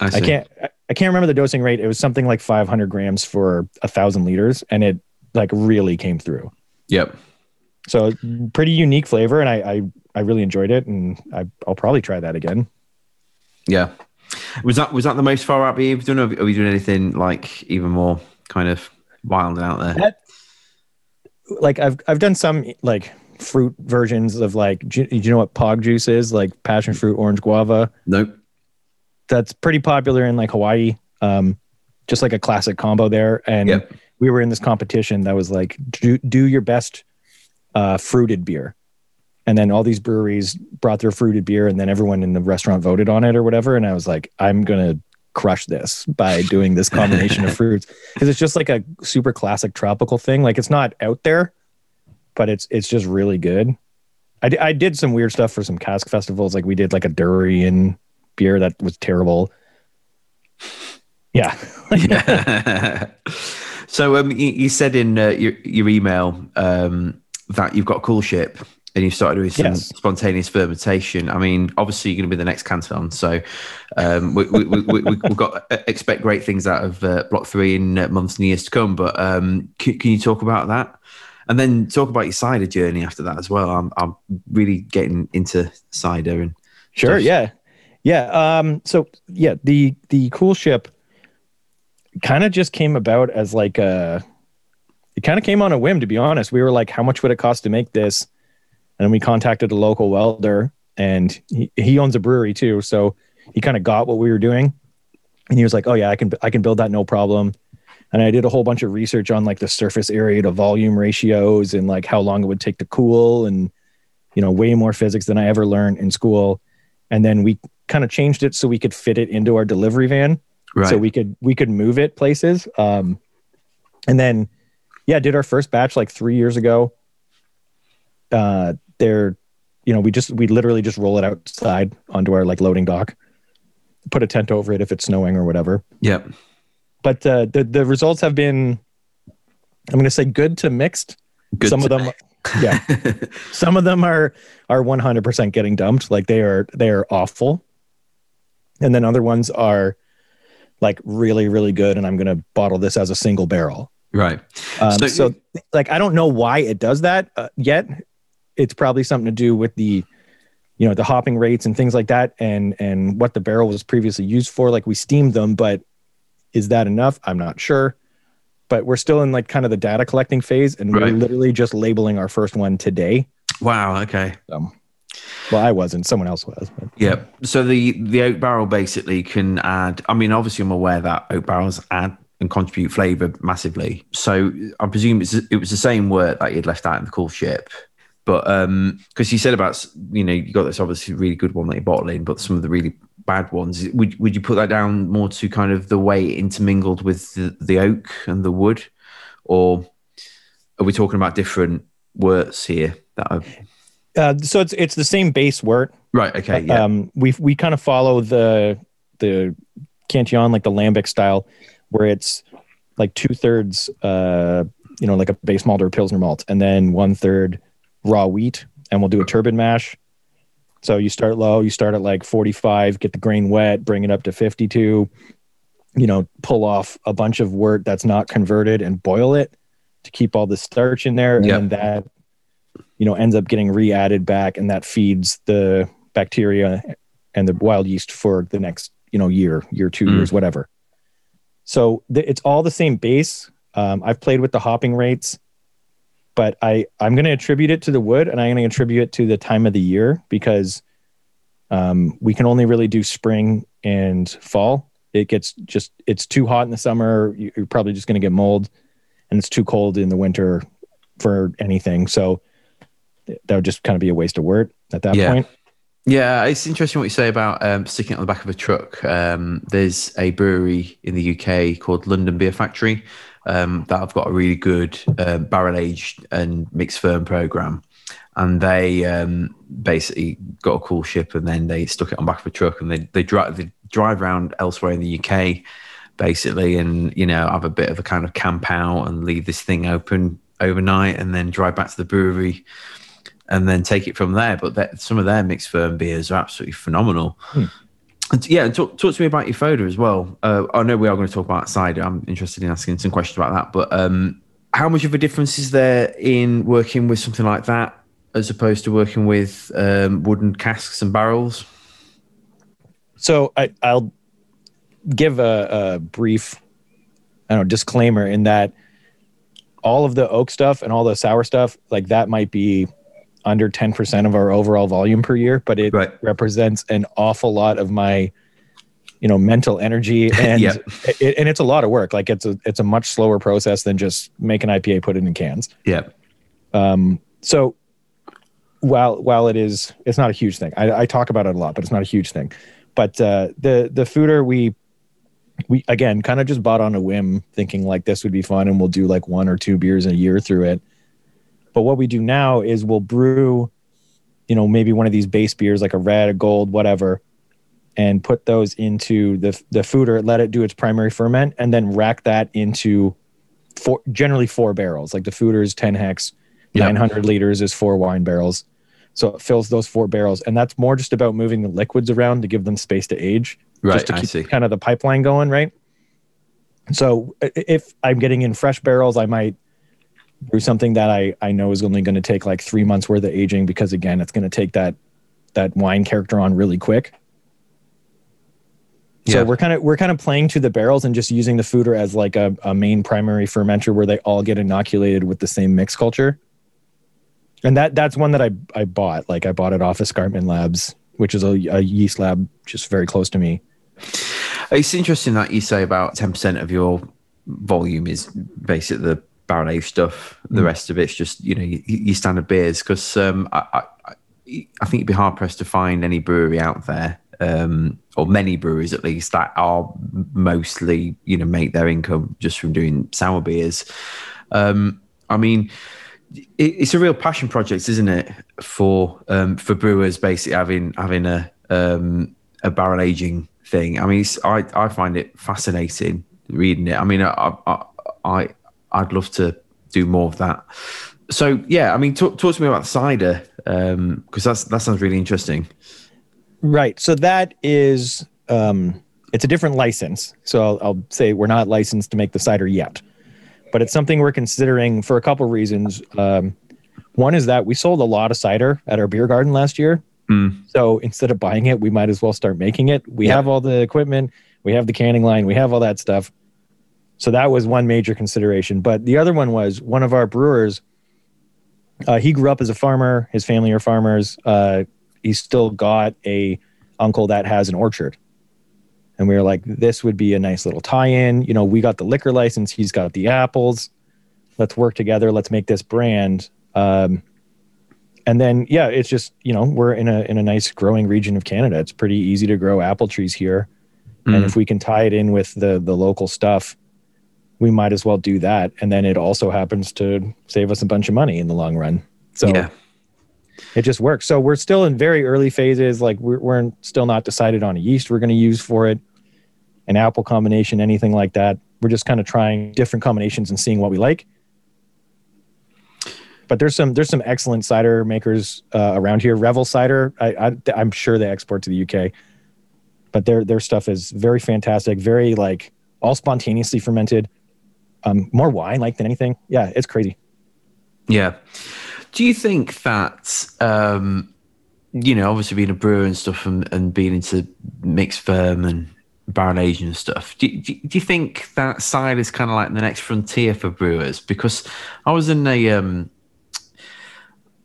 I, I can't I- can't remember the dosing rate. It was something like 500 grams for a thousand liters, and it like really came through. Yep. So pretty unique flavor, and I I, I really enjoyed it, and I, I'll probably try that again. Yeah. Was that was that the most far out you've done? Or are we doing anything like even more kind of wild and out there? Like I've I've done some like fruit versions of like do, do you know what pog juice is? Like passion fruit, orange guava. Nope. That's pretty popular in like Hawaii. Um, just like a classic combo there, and Yep. we were in this competition that was like do, do your best uh, fruited beer and then all these breweries brought their fruited beer and then everyone in the restaurant voted on it or whatever and i was like i'm gonna crush this by doing this combination of *laughs* fruits. Because it's just like a super classic tropical thing. Like it's not out there but it's it's just really good. I, I did some weird stuff for some cask festivals. Like we did like a durian beer that was terrible. Yeah. *laughs* Yeah. So um, you, you said in uh, your, your email um, that you've got a coolship and you started doing some Yes. spontaneous fermentation. I mean, obviously you're going to be the next Cantillon, so um, we, we, we, we, we've got uh, expect great things out of uh, Block Three in uh, months and years to come. But um, can, can you talk about that, and then talk about your cider journey after that as well? I'm I'm really getting into cider and Sure. Stuff. Yeah. Yeah. Um, so yeah, the the coolship kind of just came about as like a it kind of came on a whim to be honest. We were like, how much would it cost to make this? And we contacted a local welder and he, he owns a brewery too. So he kind of got what we were doing. And he was like, Oh yeah, I can I can build that no problem. And I did a whole bunch of research on like the surface area to volume ratios and like how long it would take to cool and you know, way more physics than I ever learned in school and then we kind of changed it so we could fit it into our delivery van right. so we could we could move it places um and then yeah did our first batch like three years ago uh they're you know we just we literally just roll it outside onto our like loading dock put a tent over it if it's snowing or whatever. Yep. but uh the the results have been i'm going to say good to mixed. Good some to- of them *laughs* yeah. Some of them are are 100% getting dumped. Like they are they are awful. And then other ones are like really really good and i'm going to bottle this as a single barrel. Right. um, So- so, like i don't know why it does that uh, yet it's probably something to do with the you know the hopping rates and things like that and and what the barrel was previously used for like we steamed them but is that enough i'm not sure but we're still in like kind of the data collecting phase and Right. we're literally just labeling our first one today Wow. Okay. um, well, I wasn't. Someone else was. But. Yeah. So the the oak barrel basically can add. I mean, obviously, I'm aware that oak barrels add and contribute flavour massively. So I presume it's, it was the same wort that you'd left out in the coolship. But um, because you said about you know you got this obviously really good one that you're bottling, but some of the really bad ones, would would you put that down more to kind of the way it intermingled with the, the oak and the wood, or are we talking about different worts here that are Uh, so it's it's the same base wort. right? Okay, yeah, Um, we we kind of follow the the Cantillon like the lambic style, where it's like two thirds, uh, you know, like a base malt or a pilsner malt, and then one third raw wheat, and we'll do a turbid mash. So you start low, you start at like 45, get the grain wet, bring it up to 52, you know, pull off a bunch of wort that's not converted and boil it to keep all the starch in there. And Yep. then that, you know, ends up getting re-added back and that feeds the bacteria and the wild yeast for the next, you know, year, year, two Mm. years, whatever. So th- it's all the same base. Um, I've played with the hopping rates, but I I'm going to attribute it to the wood, and I'm going to attribute it to the time of the year because um, we can only really do spring and fall. It gets just it's too hot in the summer. you- You're probably just going to get mold, and it's too cold in the winter for anything. So that would just kind of be a waste of wort at that Yeah. point. Yeah, it's interesting what you say about um, sticking it on the back of a truck. Um, there's a brewery in the UK called London Beer Factory um, that have got a really good um, barrel aged and mixed ferm program, and they um, basically got a coolship and then they stuck it on back of a truck and they they drive they drive around elsewhere in the UK, basically, and you know have a bit of a kind of camp out and leave this thing open overnight and then drive back to the brewery and then take it from there. But that, some of their mixed ferm beers are absolutely phenomenal. And yeah, talk, talk to me about your foeder as well. Uh, I know we are going to talk about cider. I'm interested in asking some questions about that. But um, how much of a difference is there in working with something like that as opposed to working with um, wooden casks and barrels? So I, I'll give a, a brief, I don't know, disclaimer in that all of the oak stuff and all the sour stuff, like that might be under 10% of our overall volume per year, but it Right. represents an awful lot of my, you know, mental energy *laughs* and Yeah. it, and it's a lot of work. Like it's a, it's a much slower process than just make an IPA, put it in cans. Yeah. Um, so while while it is it's not a huge thing. I, I talk about it a lot, but it's not a huge thing. But uh, the the foeder we we again kind of just bought on a whim, thinking like this would be fun, and we'll do like one or two beers a year through it. But what we do now is we'll brew, you know, maybe one of these base beers like a red, a gold, whatever, and put those into the the foeder, let it do its primary ferment, and then rack that into four generally four barrels. Like the Foeder is 10 hex, Yep. 900 liters is four wine barrels. So it fills those four barrels, and that's more just about moving the liquids around to give them space to age, Right, just to I keep see. kind of the pipeline going, right? So if I'm getting in fresh barrels, I might brew something that I I know is only going to take like three months worth of aging because again, it's going to take that that wine character on really quick. So Yeah. we're kind of we're kind of playing to the barrels and just using the foeder as like a, a main primary fermenter where they all get inoculated with the same mix culture. And that that's one that I I bought. Like I bought it off Escarpment Labs, which is a, a yeast lab just very close to me. It's interesting that you say about 10% of your volume is basically the barrel aged stuff. The Mm. rest of it's just, you know, your, your standard beers. Because um, I, I, I- think you'd be hard pressed to find any brewery out there, um, or many breweries at least, that are mostly, you know, make their income just from doing sour beers. Um, I mean, it, it's a real passion project, isn't it, for um, for brewers basically having having a um, a barrel aging thing. I mean, it's, I I find it fascinating reading it. I mean, I I, I I'd love to do more of that. So yeah, I mean, talk, talk to me about cider because that's that sounds really interesting. Right. So that is um, it's a different license. So I'll, I'll say we're not licensed to make the cider yet, but it's something we're considering for a couple reasons. Um, one is that we sold a lot of cider at our beer garden last year. Mm. So instead of buying it, we might as well start making it. We Yeah. have all the equipment, we have the canning line, we have all that stuff. So that was one major consideration. But the other one was one of our brewers. Uh, he grew up as a farmer. His family are farmers. Uh, he's still got a uncle that has an orchard, and we were like, this would be a nice little tie-in. You know, we got the liquor license. He's got the apples. Let's work together. Let's make this brand. Um, and then yeah, it's just you know we're in a in a nice growing region of Canada. It's pretty easy to grow apple trees here, and Mm. if we can tie it in with the the local stuff, we might as well do that. And then it also happens to save us a bunch of money in the long run. So yeah, it just works. So we're still in very early phases. Like we're, we're still not decided on a yeast we're going to use for it, an apple combination, anything like that. We're just kind of trying different combinations and seeing what we like. But there's some there's some excellent cider makers uh, around here. Revel Cider, I, I I'm sure they export to the UK, but their their stuff is very fantastic. Very like all spontaneously fermented. Um, more wine like than anything. Yeah, it's crazy. yeah. Do you think that um, you know, obviously being a brewer and stuff, and, and being into mixed ferm and barrel aging and stuff, do, do, do you think that side is kind of like the next frontier for brewers? Because I was in a um,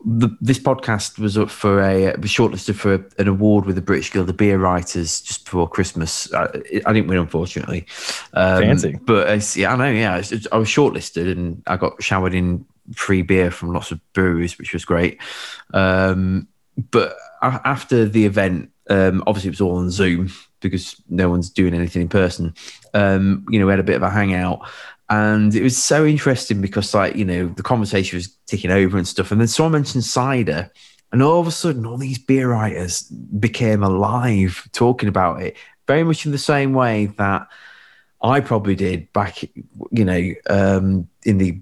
the, this podcast was up for a was shortlisted for a, an award with the British Guild of Beer Writers just before Christmas. I, I didn't win, unfortunately. Um, Fancy. but it's, yeah, I know. Yeah, it's, it's- I was shortlisted and I got showered in free beer from lots of breweries, which was great. Um, but after the event, um, obviously it was all on Zoom because no one's doing anything in person. Um, you know, we had a bit of a hangout, and it was so interesting because, like, you know, the conversation was ticking over and stuff, and then someone mentioned cider. And all of a sudden, all these beer writers became alive talking about it, very much in the same way that I probably did back, you know, um, in the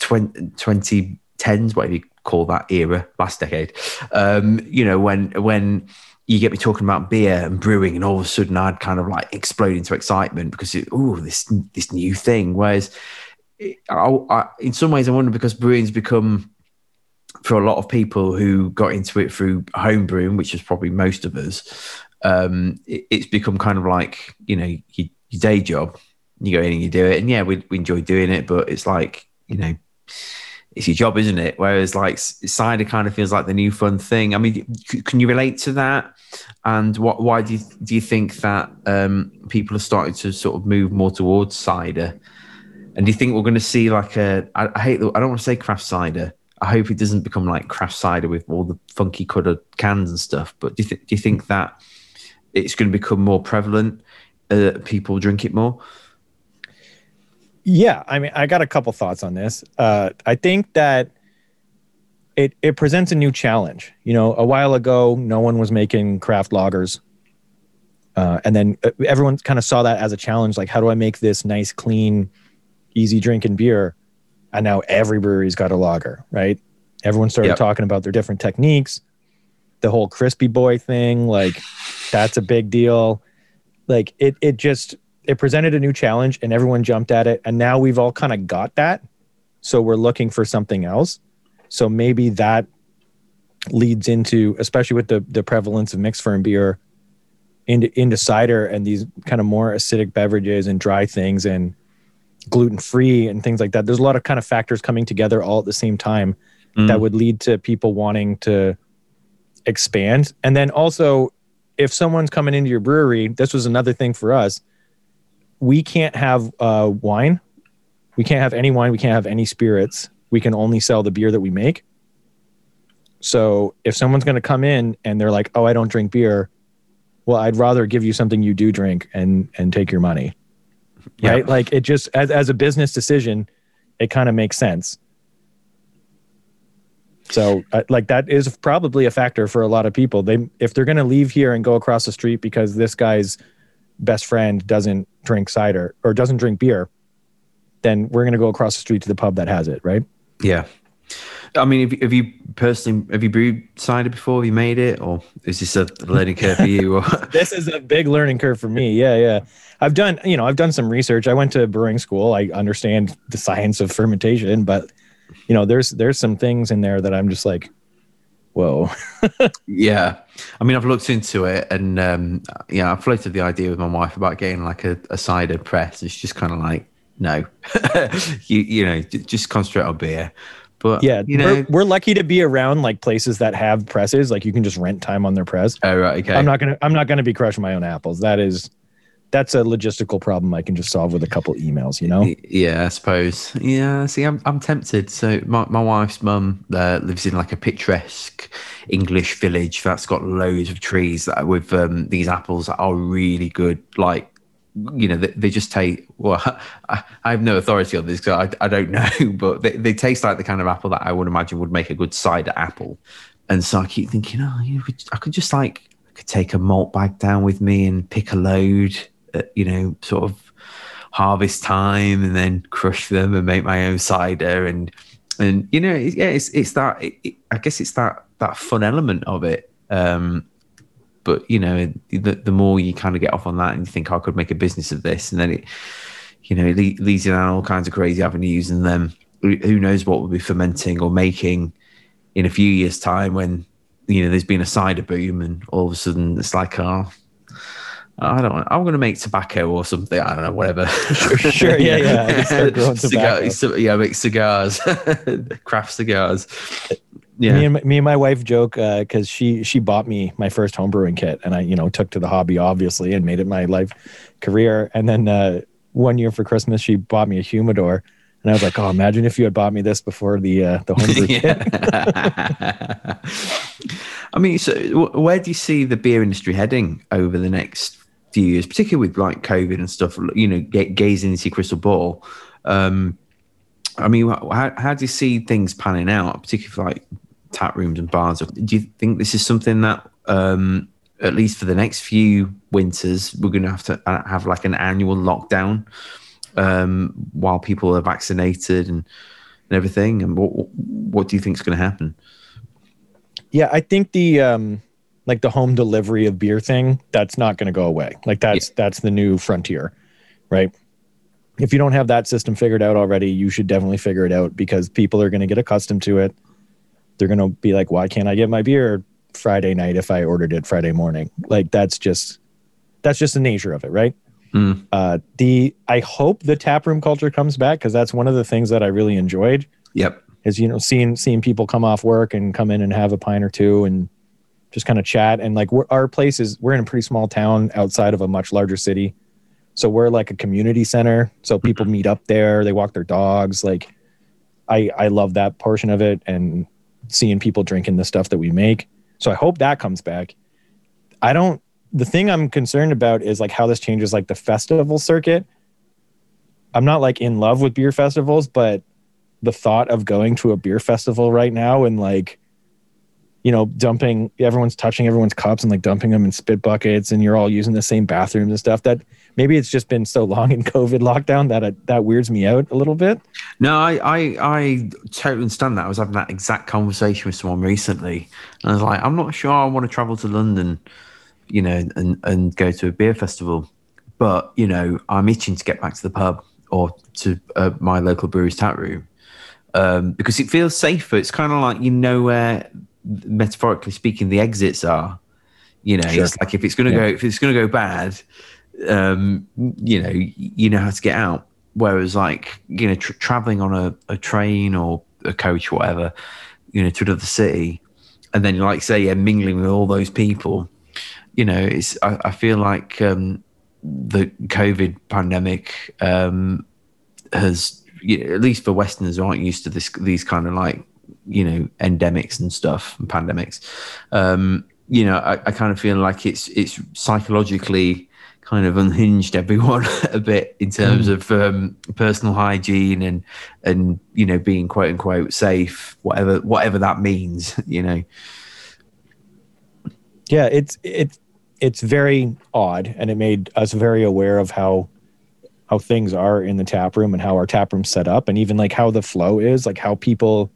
20, 2010s, whatever you call that era, last decade. Um, you know, when when you get me talking about beer and brewing, and all of a sudden I'd kind of like explode into excitement because oh, this this new thing. Whereas, I, I, in some ways, I wonder because brewing's become for a lot of people who got into it through home brewing, which is probably most of us, um, it, it's become kind of like you know your, your day job. You go in and you do it, and yeah, we, we enjoy doing it, but it's like you know, it's your job, isn't it? Whereas like cider kind of feels like the new fun thing. I mean, can you relate to that? And what why do you do you think that um, people are starting to sort of move more towards cider? And do you think we're going to see like a? I, I hate. The, I don't want to say craft cider. I hope it doesn't become like craft cider with all the funky coloured cans and stuff. But do you, th- do you think that it's going to become more prevalent? Uh, people drink it more. Yeah, I mean, I got a couple thoughts on this. Uh, I think that it it presents a new challenge. You know, a while ago, no one was making craft lagers, uh, and then uh, everyone kind of saw that as a challenge. Like, how do I make this nice, clean, easy drinking beer, and now every brewery's got a lager, right? Everyone started Yep. talking about their different techniques. The whole crispy boy thing, like that's a big deal. Like it it just it presented a new challenge and everyone jumped at it. And now we've all kind of got that. So we're looking for something else. So maybe that leads into, especially with the the prevalence of mixed ferm beer, into into cider and these kind of more acidic beverages and dry things and gluten free and things like that. There's a lot of kind of factors coming together all at the same time Mm. that would lead to people wanting to expand. And then also, if someone's coming into your brewery, this was another thing for us. We can't have uh, wine. We can't have any wine. We can't have any spirits. We can only sell the beer that we make. So if someone's going to come in and they're like, "Oh, I don't drink beer," well, I'd rather give you something you do drink and and take your money, Yeah. right? Like it just as as a business decision, it kind of makes sense. So, uh, like that is probably a factor for a lot of people. They if they're going to leave here and go across the street because this guy's best friend doesn't drink cider or doesn't drink beer, then we're going to go across the street to the pub that has it, right? Yeah. I mean, have, you- have you personally have you brewed cider before? Have you made it, or is this a learning curve for you? Or *laughs* this is a big learning curve for me. Yeah, yeah. I've done, you know, I've done some research. I went to brewing school. I understand the science of fermentation, but you know, there's there's some things in there that I'm just like, whoa. *laughs* yeah, I mean, I've looked into it, and um, yeah, I floated the idea with my wife about getting like a, a cider press. It's just kind of like, no, *laughs* you you know, just concentrate on beer. But Yeah, you know, we're, we're lucky to be around like places that have presses. Like you can just rent time on their press. oh right, okay, I'm not gonna I'm not gonna be crushing my own apples. That is that's a logistical problem I can just solve with a couple emails, you know? Yeah, I suppose. Yeah, see, I'm I'm tempted. So my, my wife's mum uh, lives in like a picturesque English village that's got loads of trees that with um, these apples that are really good. Like, you know, they, they just taste. Well, *laughs* I, I have no authority on this because I, I don't *laughs* know, but they, they taste like the kind of apple that I would imagine would make a good cider apple. And so I keep thinking, oh, you know, I could just like could take a malt bag down with me and pick a load. At, you know, sort of harvest time and then crush them and make my own cider and and you know yeah it's it's that it, I guess it's that that fun element of it. Um but you know the, the more you kind of get off on that and you think "Oh, I could make a business of this and then it you know it le- leads you down all kinds of crazy avenues and then who knows what we'll be fermenting or making in a few years time when you know there's been a cider boom and all of a sudden it's like oh I don't. know. I'm going to make tobacco or something. I don't know, whatever. *laughs* sure, yeah, yeah. Start *laughs* Cigar- yeah, make cigars, *laughs* craft cigars. Yeah. Me and my, me and my wife joke because she she bought me my first homebrewing kit, and I you know took to the hobby obviously and made it my life career. And then uh, one year for Christmas, she bought me a humidor, and I was like, oh, imagine if you had bought me this before the uh, the homebrew kit. yeah. I mean, so where do you see the beer industry heading over the next few years, particularly with like COVID and stuff? You know, ga- gazing into your crystal ball. Um, I mean, how, how do you see things panning out, particularly like tap rooms and bars? Do you think this is something that, um, at least for the next few winters, we're going to have to uh, have like an annual lockdown um, while people are vaccinated and, and everything? And what what do you think is going to happen? Yeah, I think the um like the home delivery of beer thing, that's not going to go away. Like that's that's the new frontier, right? If you don't have that system figured out already, you should definitely figure it out because people are going to get accustomed to it. They're going to be like, "Why can't I get my beer Friday night if I ordered it Friday morning?" Like that's just that's just the nature of it, right? Mm. Uh, the I hope the tap room culture comes back because that's one of the things that I really enjoyed Yep. is you know seeing seeing people come off work and come in and have a pint or two and just kind of chat. And like our place is we're in a pretty small town outside of a much larger city. So we're like a community center. So people meet up there. They walk their dogs. Like i i love that portion of it and seeing people drinking the stuff that we make. So i hope that comes back. I don't the thing i'm concerned about is like how this changes like the festival circuit. I'm not like in love with beer festivals but the thought of going to a beer festival right now and like you know dumping everyone's touching everyone's cups and like dumping them in spit buckets and you're all using the same bathrooms and stuff that maybe it's just been so *laughs* long in COVID lockdown that it, that weirds me out a little bit. No, I, I I totally understand that. I was having that exact conversation with someone recently, and I was like, I'm not sure I want to travel to London, you know, and and go to a beer festival, but you know, I'm itching to get back to the pub or to uh, my local brewery's tap room um, because it feels safer. It's kind of like you know where, metaphorically speaking, the exits are. You know, sure. it's like if it's going to yeah. go if it's going to go bad, um, you know, you know how to get out. Whereas, like you know, tra- traveling on a, a train or a coach, or whatever, you know, to another city, and then like say, yeah, mingling with all those people. You know, it's I, I feel like um, the COVID pandemic um, has you know, at least for Westerners who aren't used to this these kind of like you know endemics and stuff and pandemics. Um, you know, I, I kind of feel like it's it's psychologically kind of unhinged everyone *laughs* a bit in terms mm. of um, personal hygiene and and you know being quote unquote safe, whatever whatever that means. *laughs* You know. Yeah, it's it's it's very odd, and it made us very aware of how how things are in the tap room and how our tap room's set up and even like how the flow is like how people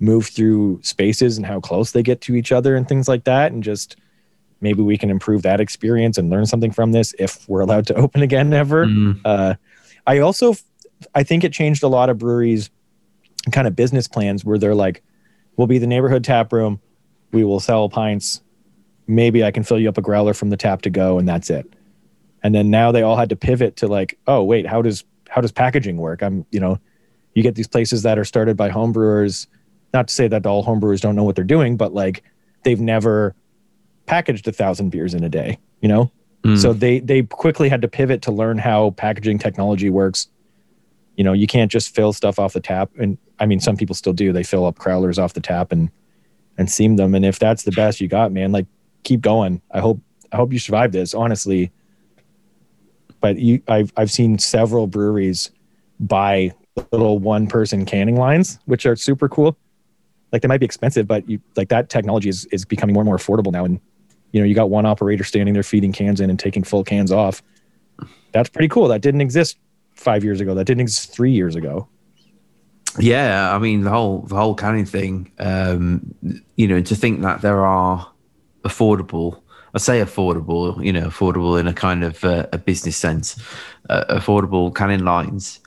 move through spaces and how close they get to each other and things like that. And just maybe we can improve that experience and learn something from this if we're allowed to *laughs* open again ever. Mm. uh, i also i think it changed a lot of breweries kind of business plans where they're like we'll be the neighborhood tap room. We will sell pints. Maybe i can fill you up a growler from the tap to go and that's it. And then now they all had to pivot to like oh wait how does how does packaging work? I'm you know you get these places that are started by homebrewers not to say that all homebrewers don't know what they're doing but like they've never packaged a thousand beers in a day you know? Mm. so they they quickly had to pivot to learn how packaging technology works. You know you can't just fill stuff off the tap and i mean some people still do. They fill up crowlers off the tap and and seam them and if that's the best you got man like keep going. I hope i hope you survive this honestly. But you, I've I've seen several breweries buy little one person canning lines, which are super cool. Like they might be expensive, but you like that technology is is becoming more and more affordable now. And you know, you got one operator standing there feeding cans in and taking full cans off. That's pretty cool. That didn't exist five years ago. That didn't exist three years ago. Yeah, I mean the whole the whole canning thing. Um, you know, to think that there are affordable I say affordable, you know, affordable in a kind of uh, a business sense, uh, affordable canning lines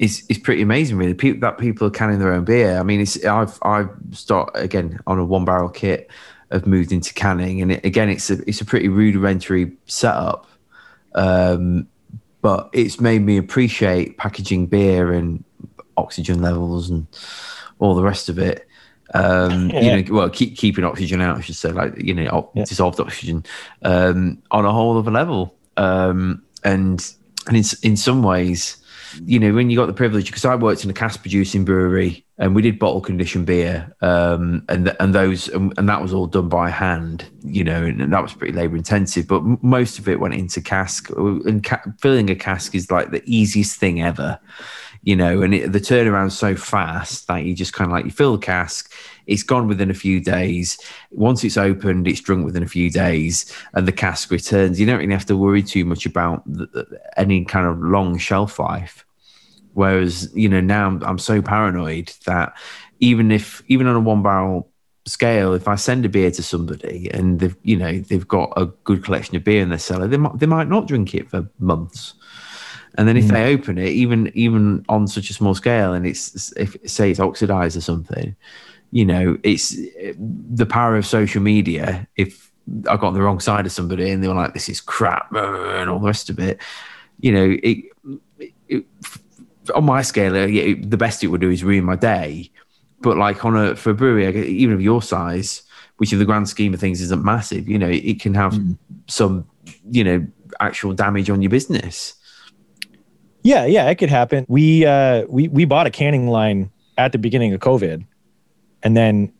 is is pretty amazing. Really, people that people are canning their own beer. I mean, it's I've I've start again on a one barrel kit. Have moved into canning, and it, again, it's a it's a pretty rudimentary setup, um, but it's made me appreciate packaging beer and oxygen levels and all the rest of it um, yeah. *laughs* you know, well, keep keeping oxygen out, I should say, like you know, yeah. dissolved oxygen um, on a whole other level. Um, and and in in some ways, you know, when you got the privilege, because I worked in a cask producing brewery and we did bottle conditioned beer, um, and and those and, and, that was all done by hand, you know, and, and that was pretty labor intensive. But most of it went into cask, and ca- filling a cask is like the easiest thing ever you know, and it, the turnaround's so fast that you just kind of like you fill the cask, it's gone within a few days. Once it's opened, it's drunk within a few days, and the cask returns. You don't really have to worry too much about the, any kind of long shelf life. Whereas, you know, now I'm, I'm so paranoid that even if even on a one barrel scale, if I send a beer to somebody and they've you know they've got a good collection of beer in their cellar, they might they might not drink it for months. And then if mm. they open it, even even on such a small scale, and it's if say it's oxidized or something, you know, it's the power of social media. If I got on the wrong side of somebody and they were like, "This is crap," *laughs* and all the rest of it, you know, it, it on my scale, yeah, the best it would do is ruin my day. But like on a for a brewery, even of your size, which in the grand scheme of things isn't massive, you know, it can have mm. some, you know, actual damage on your business. Yeah, yeah, it could happen. We uh we we bought a canning line at the beginning of COVID and then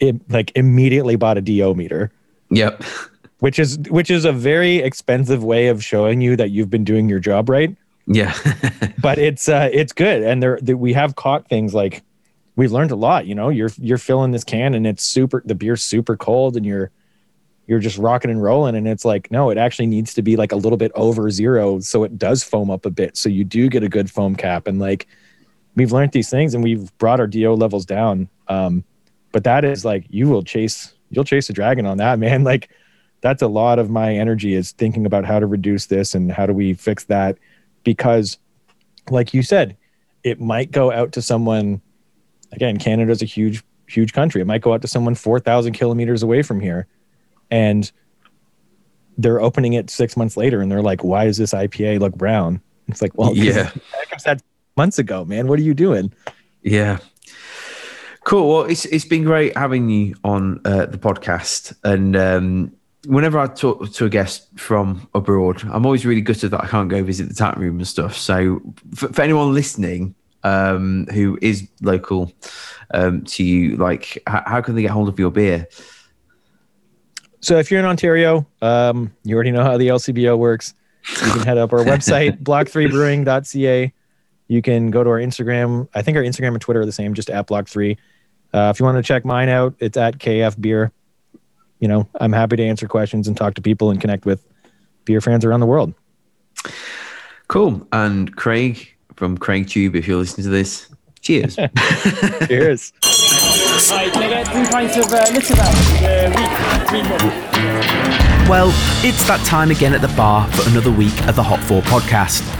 it like immediately bought a DO meter. Yep. *laughs* Which is which is a very expensive way of showing you that you've been doing your job right. Yeah. *laughs* but it's uh it's good and there we have caught things like we've learned a lot, you know. You're you're filling this can and it's super the beer's super cold and you're you're just rocking and rolling. And it's like, no, it actually needs to be like a little bit over zero. So it does foam up a bit. So you do get a good foam cap. And like, we've learned these things and we've brought our DO levels down. Um, but that is like, you will chase, you'll chase a dragon on that, *laughs* man. Like, that's a lot of my energy is thinking about how to reduce this and how do we fix that because like you said it might go out to someone again canada's a huge huge country it might go out to someone 4000 kilometers away from here and they're opening it six months later and they're like why does this ipa look brown it's like well yeah *laughs* that months ago man what are you doing yeah cool well it's, it's been great having you on uh, the podcast and um, whenever I talk to a guest from abroad, I'm always really gutted that I can't go visit the tap room and stuff. So for, for anyone listening um, who is local um, to you, like how, how, can they get hold of your beer? So if you're in Ontario, um, you already know how the LCBO works. You can head up our *laughs* website, block3brewing.ca. You can go to our Instagram. I think our Instagram and Twitter are the same, just at block3. Uh, if you want to check mine out, it's at KF Beer you know, I'm happy to answer questions and talk to people and connect with beer fans around the world. Cool. And Craig from Craig Tube, if you're listening to this, cheers. *laughs* *laughs* cheers. Right, can I get three pints of uh, Well, it's that time again at the bar for another week of the Hop Forward podcast.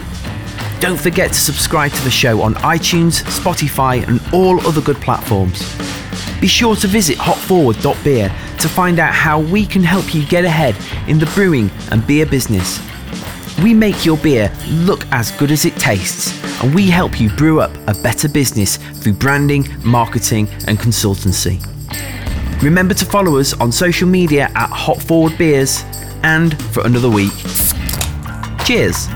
Don't forget to subscribe to the show on iTunes, Spotify, and all other good platforms. Be sure to visit hopforward.beer to find out how we can help you get ahead in the brewing and beer business. We make your beer look as good as it tastes, and we help you brew up a better business through branding, marketing, and consultancy. Remember to follow us on social media at Hop Forward Beers, and for another week, cheers!